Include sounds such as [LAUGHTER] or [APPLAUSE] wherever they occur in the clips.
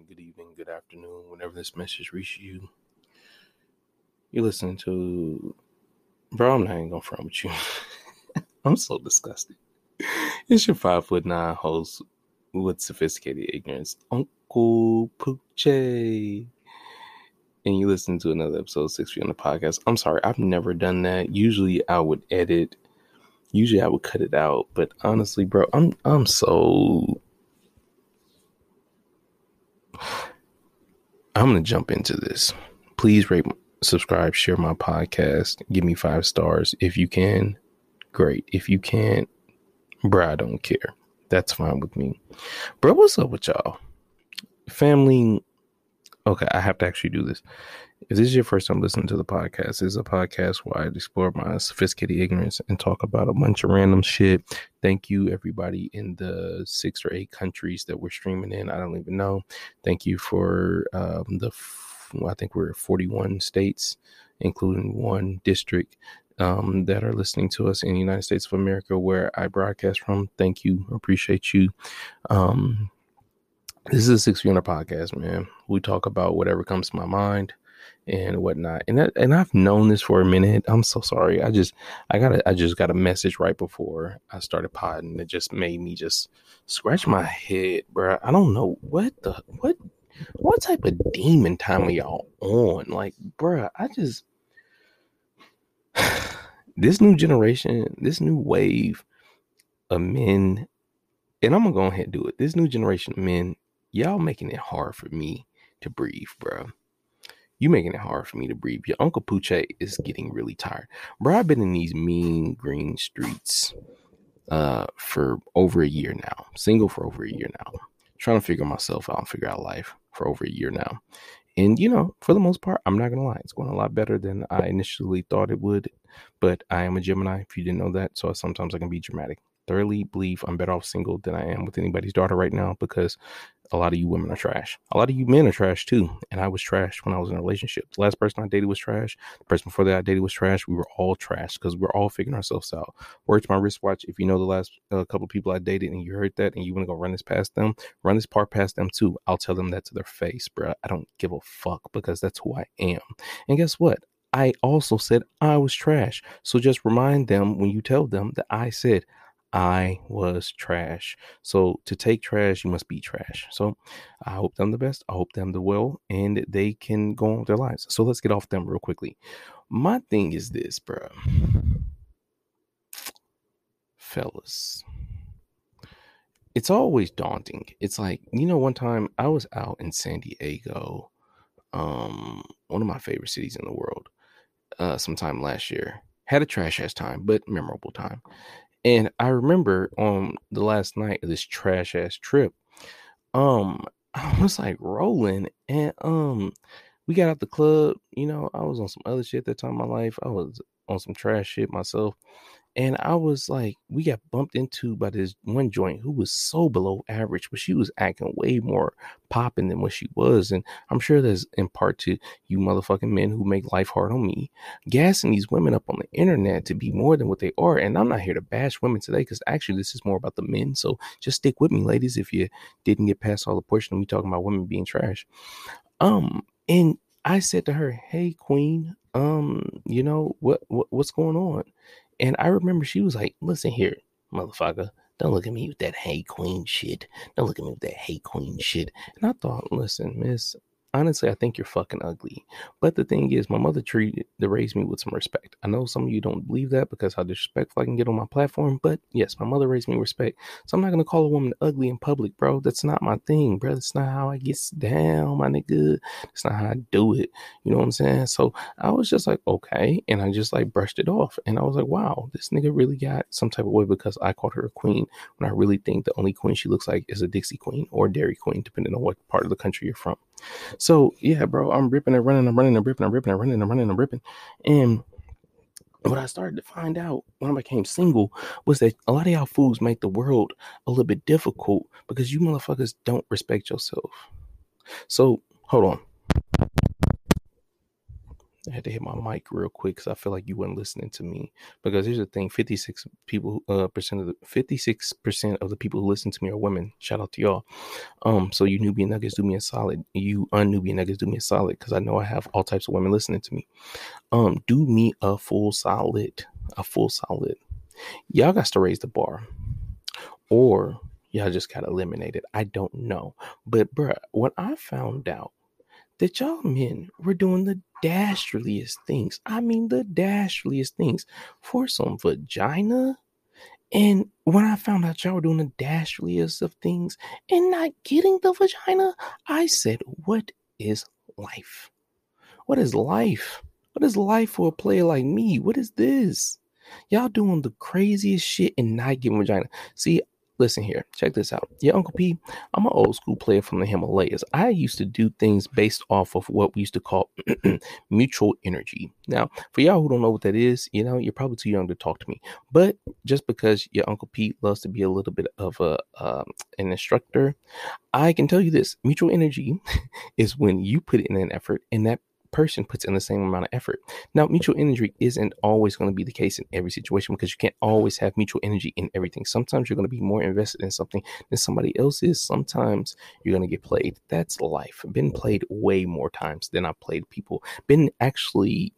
morning, good evening, good afternoon, whenever this message reaches you. You're listening to, bro. I'm not even gonna front with you. [LAUGHS] I'm so disgusted. It's your five foot nine host with sophisticated ignorance, Uncle Poochie. And you listen to another episode six feet on the podcast. I'm sorry, I've never done that. Usually I would edit. Usually I would cut it out, but honestly, bro, I'm I'm so I'm going to jump into this. Please rate, subscribe, share my podcast. Give me five stars. If you can, great. If you can't, bro, I don't care. That's fine with me. Bro, what's up with y'all? Family. Okay, I have to actually do this. If this is your first time listening to the podcast, this is a podcast where I explore my sophisticated ignorance and talk about a bunch of random shit. Thank you, everybody in the six or eight countries that we're streaming in. I don't even know. Thank you for um, the, I think we're 41 states, including one district. Um, that are listening to us in the United States of America, where I broadcast from. Thank you. Appreciate you. Um, this is a six podcast, man. We talk about whatever comes to my mind and whatnot. And that, and I've known this for a minute. I'm so sorry. I just I got a, I just got a message right before I started podding that just made me just scratch my head, bro. I don't know what the what what type of demon time are y'all on? Like, bro, I just [SIGHS] this new generation, this new wave of men, and I'm gonna go ahead and do it. This new generation of men, y'all making it hard for me to breathe, bro you making it hard for me to breathe. Your Uncle Poochie is getting really tired. Bro, I've been in these mean green streets uh, for over a year now. Single for over a year now. Trying to figure myself out and figure out life for over a year now. And you know, for the most part, I'm not gonna lie, it's going a lot better than I initially thought it would. But I am a Gemini, if you didn't know that. So sometimes I can be dramatic thoroughly believe I'm better off single than I am with anybody's daughter right now because a lot of you women are trash. A lot of you men are trash too. And I was trash when I was in a relationship. The last person I dated was trash. The person before that I dated was trash. We were all trash because we're all figuring ourselves out. Word my wristwatch. If you know the last uh, couple people I dated and you heard that and you want to go run this past them, run this part past them too. I'll tell them that to their face, bro. I don't give a fuck because that's who I am. And guess what? I also said I was trash. So just remind them when you tell them that I said I was trash. So to take trash, you must be trash. So I hope them the best. I hope them the well, and they can go on with their lives. So let's get off them real quickly. My thing is this, bro. Fellas, it's always daunting. It's like, you know, one time I was out in San Diego, um, one of my favorite cities in the world, uh, sometime last year. Had a trash ass time, but memorable time. And I remember on the last night of this trash ass trip, um, [LAUGHS] I was like rolling and um we got out the club, you know, I was on some other shit that time in my life. I was on some trash shit myself. And I was like, we got bumped into by this one joint who was so below average, but she was acting way more popping than what she was. And I'm sure that's in part to you motherfucking men who make life hard on me, gassing these women up on the internet to be more than what they are. And I'm not here to bash women today because actually this is more about the men. So just stick with me, ladies, if you didn't get past all the portion of me talking about women being trash. Um, and I said to her, Hey, Queen, um, you know, what, what what's going on? And I remember she was like, listen here, motherfucker. Don't look at me with that hey queen shit. Don't look at me with that hey queen shit. And I thought, listen, miss, honestly, I think you're fucking ugly. But the thing is, my mother treated to raise me with some respect. I know some of you don't believe that because how disrespectful I can get on my platform, but yes, my mother raised me respect. So I'm not gonna call a woman ugly in public, bro. That's not my thing, bro. That's not how I get down, my nigga. That's not how I do it. You know what I'm saying? So I was just like, okay, and I just like brushed it off, and I was like, wow, this nigga really got some type of way because I called her a queen when I really think the only queen she looks like is a Dixie queen or Dairy Queen, depending on what part of the country you're from. So yeah, bro, I'm ripping and running, I'm running and ripping, I'm ripping and running, I'm running and ripping. And what I started to find out when I became single was that a lot of y'all fools make the world a little bit difficult because you motherfuckers don't respect yourself. So hold on. I had to hit my mic real quick because I feel like you weren't listening to me. Because here's the thing: fifty six people, uh, percent of the fifty six percent of the people who listen to me are women. Shout out to y'all. Um, so you newbie nuggets do me a solid. You unnewbie nuggets do me a solid because I know I have all types of women listening to me. Um, do me a full solid, a full solid. Y'all got to raise the bar, or y'all just got eliminated. I don't know, but bruh, what I found out that y'all men were doing the dastardliest things. I mean, the dastardliest things for some vagina. And when I found out y'all were doing the dastardliest of things and not getting the vagina, I said, What is life? What is life? What is life for a player like me? What is this? Y'all doing the craziest shit and not getting vagina. See, Listen here, check this out. Yeah, Uncle P, I'm an old school player from the Himalayas. I used to do things based off of what we used to call [CLEARS THROAT] mutual energy. Now, for y'all who don't know what that is, you know, you're probably too young to talk to me. But just because your Uncle Pete loves to be a little bit of a um, an instructor, I can tell you this: mutual energy [LAUGHS] is when you put in an effort and that person puts in the same amount of effort. Now, mutual energy isn't always going to be the case in every situation because you can't always have mutual energy in everything. Sometimes you're going to be more invested in something than somebody else is. Sometimes you're going to get played. That's life. Been played way more times than I played people. Been actually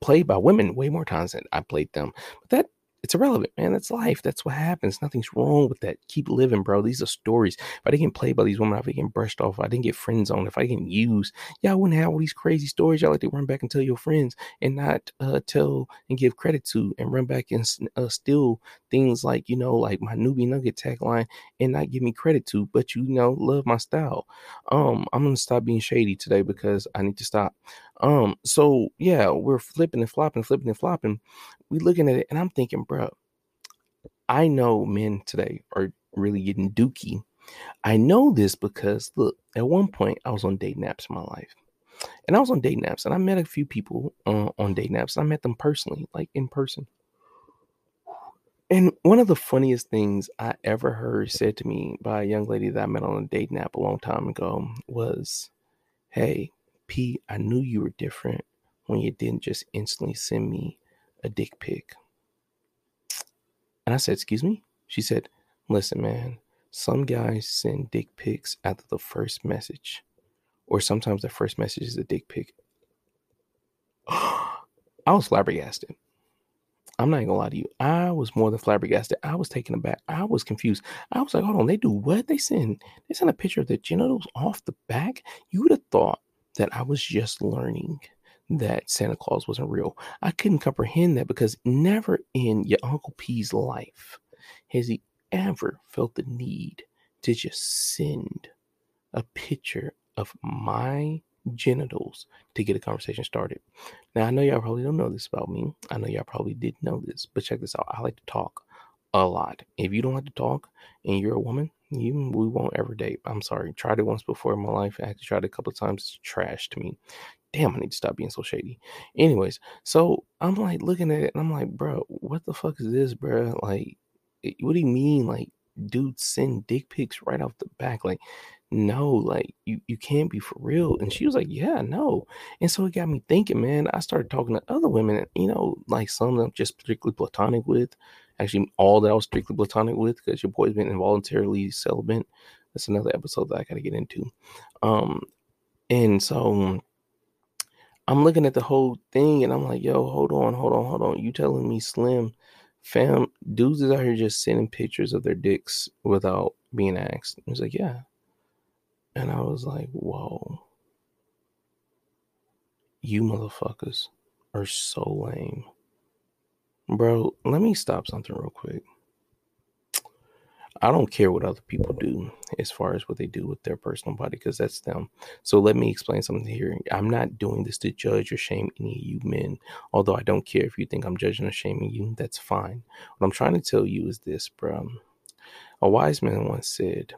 played by women way more times than I played them. But that it's irrelevant, man. That's life. That's what happens. Nothing's wrong with that. Keep living, bro. These are stories. If I didn't get played by these women, if I didn't brushed off, if I didn't get friends on, if I didn't use, y'all wouldn't have all these crazy stories. Y'all like to run back and tell your friends and not uh, tell and give credit to and run back and uh, steal things like, you know, like my newbie nugget tagline and not give me credit to, but you know, love my style. Um, I'm going to stop being shady today because I need to stop. Um, so yeah, we're flipping and flopping, flipping and flopping. We looking at it, and I'm thinking, bro, I know men today are really getting dookie. I know this because look, at one point I was on dating apps in my life, and I was on dating apps, and I met a few people uh, on dating apps. I met them personally, like in person. And one of the funniest things I ever heard said to me by a young lady that I met on a dating app a long time ago was, "Hey, P, I knew you were different when you didn't just instantly send me a dick pic. And I said, Excuse me? She said, Listen, man, some guys send dick pics after the first message, or sometimes the first message is a dick pic. [GASPS] I was flabbergasted. I'm not gonna lie to you. I was more than flabbergasted. I was taken aback. I was confused. I was like, hold on, they do what? They send they send a picture of their genitals off the back? You would have thought that I was just learning that Santa Claus wasn't real. I couldn't comprehend that because never in your Uncle P's life has he ever felt the need to just send a picture of my genitals to get a conversation started. Now, I know y'all probably don't know this about me. I know y'all probably did know this, but check this out. I like to talk a lot. If you don't like to talk and you're a woman, you we won't ever date. I'm sorry. Tried it once before in my life. I actually tried it a couple times. It's trash to me. Damn, I need to stop being so shady. Anyways, so I'm like looking at it and I'm like, bro, what the fuck is this, bro? Like, what do you mean? Like, dude, send dick pics right off the back. Like, no, like you, you can't be for real. And she was like, yeah, no. And so it got me thinking, man. I started talking to other women, you know, like some them just particularly platonic with, actually all that I was strictly platonic with because your boy's been involuntarily celibate. That's another episode that I got to get into. Um, and so I'm looking at the whole thing and I'm like, yo, hold on, hold on, hold on. You telling me Slim, fam, dudes is out here just sending pictures of their dicks without being asked. He was like, yeah. And I was like, whoa. You motherfuckers are so lame. Bro, let me stop something real quick. I don't care what other people do as far as what they do with their personal body because that's them. So let me explain something here. I'm not doing this to judge or shame any of you men. Although I don't care if you think I'm judging or shaming you, that's fine. What I'm trying to tell you is this, bro. A wise man once said,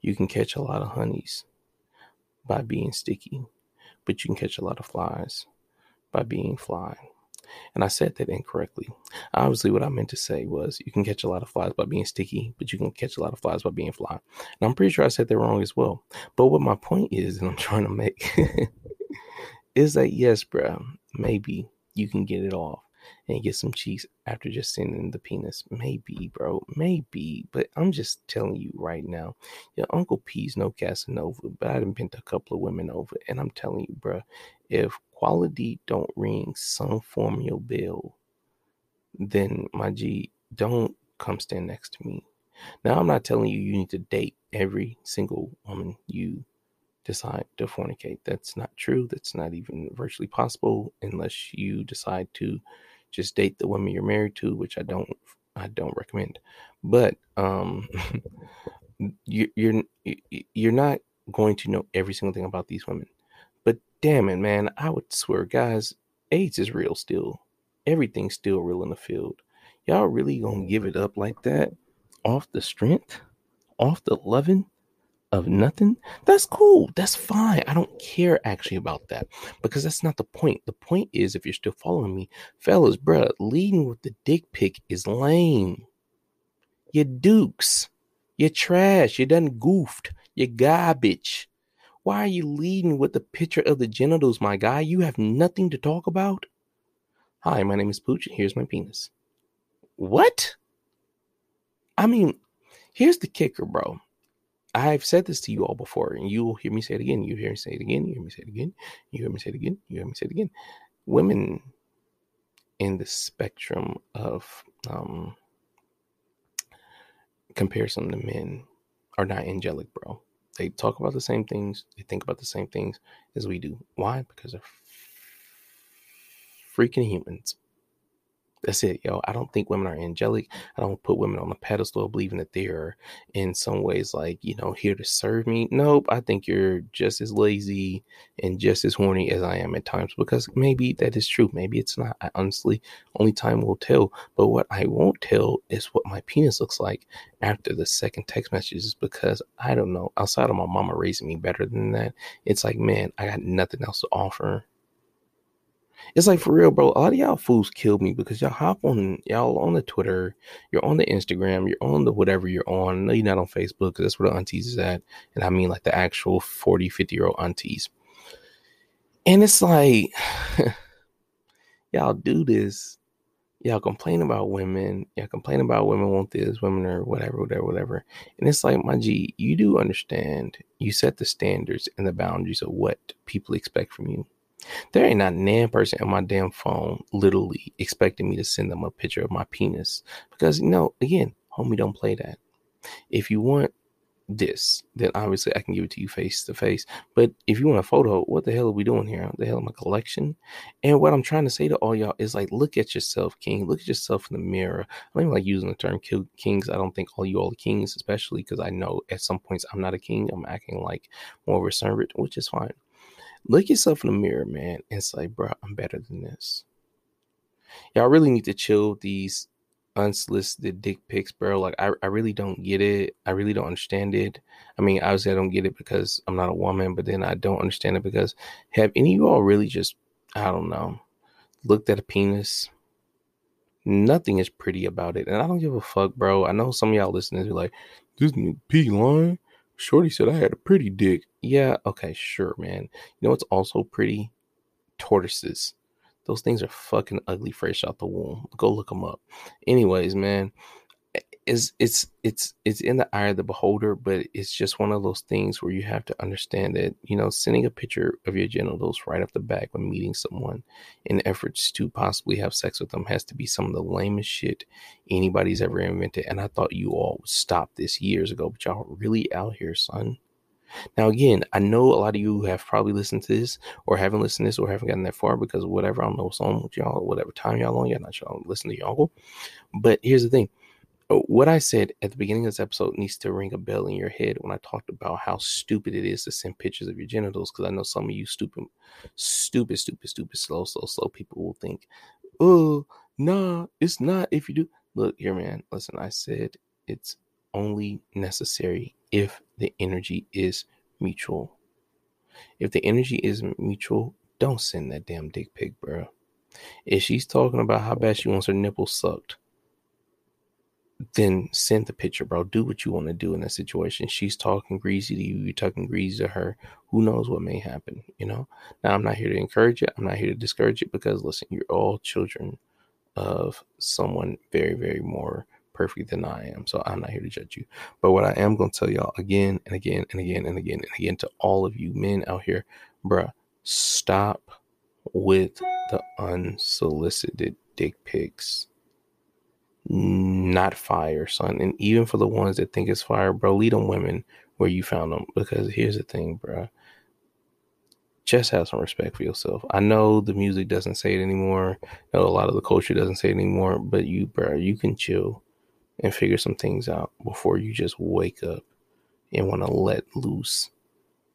You can catch a lot of honeys by being sticky, but you can catch a lot of flies by being fly. And I said that incorrectly. Obviously, what I meant to say was you can catch a lot of flies by being sticky, but you can catch a lot of flies by being fly. And I'm pretty sure I said that wrong as well. But what my point is, and I'm [LAUGHS] trying to make, is that yes, bro, maybe you can get it off and get some cheeks after just sending the penis. Maybe, bro. Maybe. But I'm just telling you right now, your Uncle P's no Casanova, but I done bent a couple of women over. And I'm telling you, bro, if quality don't ring some form your bill, then my G, don't come stand next to me. Now, I'm not telling you you need to date every single woman you decide to fornicate. That's not true. That's not even virtually possible unless you decide to just date the women you're married to, which I don't I don't recommend. But um [LAUGHS] you, you're you're not going to know every single thing about these women. But damn it, man, I would swear, guys, AIDS is real still. Everything's still real in the field. Y'all really gonna give it up like that? Off the strength? Off the loving? Of nothing, that's cool. That's fine. I don't care actually about that because that's not the point. The point is, if you're still following me, fellas, bruh, leading with the dick pic is lame. You dukes. You're trash. You done goofed. You're garbage. Why are you leading with the picture of the genitals, my guy? You have nothing to talk about? Hi, my name is Pooch, and here's my penis. What? I mean, here's the kicker, bro. I've said this to you all before, and you will hear me say it again. You hear me say it again. You hear me say it again. You hear me say it again. You hear me say it again. Women in the spectrum of um, comparison to men are not angelic, bro. They talk about the same things. They think about the same things as we do. Why? Because they're freaking humans. That's it, yo. I don't think women are angelic. I don't put women on a pedestal believing that they're in some ways like, you know, here to serve me. Nope. I think you're just as lazy and just as horny as I am at times because maybe that is true. Maybe it's not. I honestly, only time will tell. But what I won't tell is what my penis looks like after the second text messages because I don't know. Outside of my mama raising me better than that, it's like, man, I got nothing else to offer it's like for real, bro. A lot of y'all fools killed me because y'all hop on y'all on the Twitter, you're on the Instagram, you're on the whatever you're on. Know you're not on Facebook because that's where the aunties is at. And I mean like the actual 40, 50 year old aunties. And it's like [SIGHS] y'all do this. Y'all complain about women. Y'all complain about women want this, women or whatever, whatever, whatever. And it's like, my G, you do understand. You set the standards and the boundaries of what people expect from you. There ain't not nan person on my damn phone literally expecting me to send them a picture of my penis. Because, you know, again, homie, don't play that. If you want this, then obviously I can give it to you face to face. But if you want a photo, what the hell are we doing here? What the hell I collection? And what I'm trying to say to all y'all is like, look at yourself, king. Look at yourself in the mirror. I don't even like using the term kings. I don't think all you all are kings, especially because I know at some points I'm not a king. I'm acting like more of a servant, which is fine. Look yourself in the mirror, man, and say, bro, I'm better than this. Y'all really need to chill these unsolicited dick pics, bro. Like, I, I really don't get it. I really don't understand it. I mean, obviously, I don't get it because I'm not a woman, but then I don't understand it because have any of you all really just, I don't know, looked at a penis? Nothing is pretty about it. And I don't give a fuck, bro. I know some of y'all listeners are like, this P line. Shorty said I had a pretty dick. Yeah, okay, sure, man. You know what's also pretty? Tortoises. Those things are fucking ugly fresh out the womb. Go look them up. Anyways, man, eh, it's it's it's it's in the eye of the beholder, but it's just one of those things where you have to understand that you know sending a picture of your genitals right off the back when meeting someone in efforts to possibly have sex with them has to be some of the lamest shit anybody's ever invented. And I thought you all would stop this years ago, but y'all really out here, son. Now, again, I know a lot of you have probably listened to this or haven't listened to this or haven't gotten that far because whatever, I don't know what's on with y'all, whatever time y'all on, y'all not y'all listen to uncle. But here's the thing Oh, what I said at the beginning of this episode needs to ring a bell in your head when I talked about how stupid it is to send pictures of your genitals. Because I know some of you stupid, stupid, stupid, stupid, slow, slow, slow people will think, oh, nah, it's not. If you do, look here, man, listen, I said it's only necessary if the energy is mutual. If the energy is mutual, don't send that damn dick pic, bro. If she's talking about how bad she wants her nipples sucked, then send the picture, bro. Do what you want to do in that situation. She's talking greasy to you, you're talking greasy to her. who knows what may happen, you know? Now, I'm not here to encourage it. I'm not here to discourage it because, listen, you're all children of someone very, very more perfect than I am. So I'm not here to judge you. But what I am going to tell y'all again and again and again and again and again to all of you men out here, bruh, stop with the unsolicited dick pics. Not fire, son. And even for the ones that think it's fire, bro, lead them women where you found them. Because here's the thing, bruh Just have some respect for yourself. I know the music doesn't say it anymore. I know a lot of the culture doesn't say it anymore. But you, bro, you can chill and figure some things out before you just wake up and want to let loose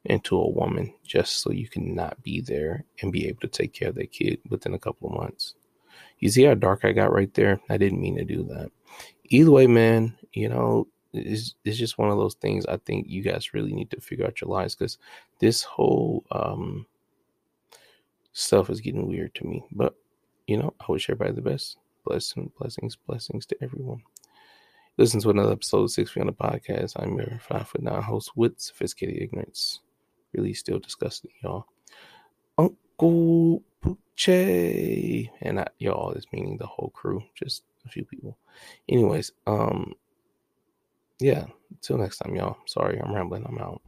into a woman just so you can not be there and be able to take care of that kid within a couple of months. You see how dark I got right there? I didn't mean to do that. Either way, man, you know, it's, it's just one of those things I think you guys really need to figure out your lives because this whole um, stuff is getting weird to me. But, you know, I wish everybody the best. Blessings, blessings, blessings to everyone. Listen to another episode of Six Feet on the Podcast. I'm your five foot nine host with sophisticated ignorance really still disgusting, y'all. Uncle Poochie. And I, y'all is meaning the whole crew, just a few people. Anyways, um, yeah, until next time, y'all. Sorry, I'm rambling. I'm out.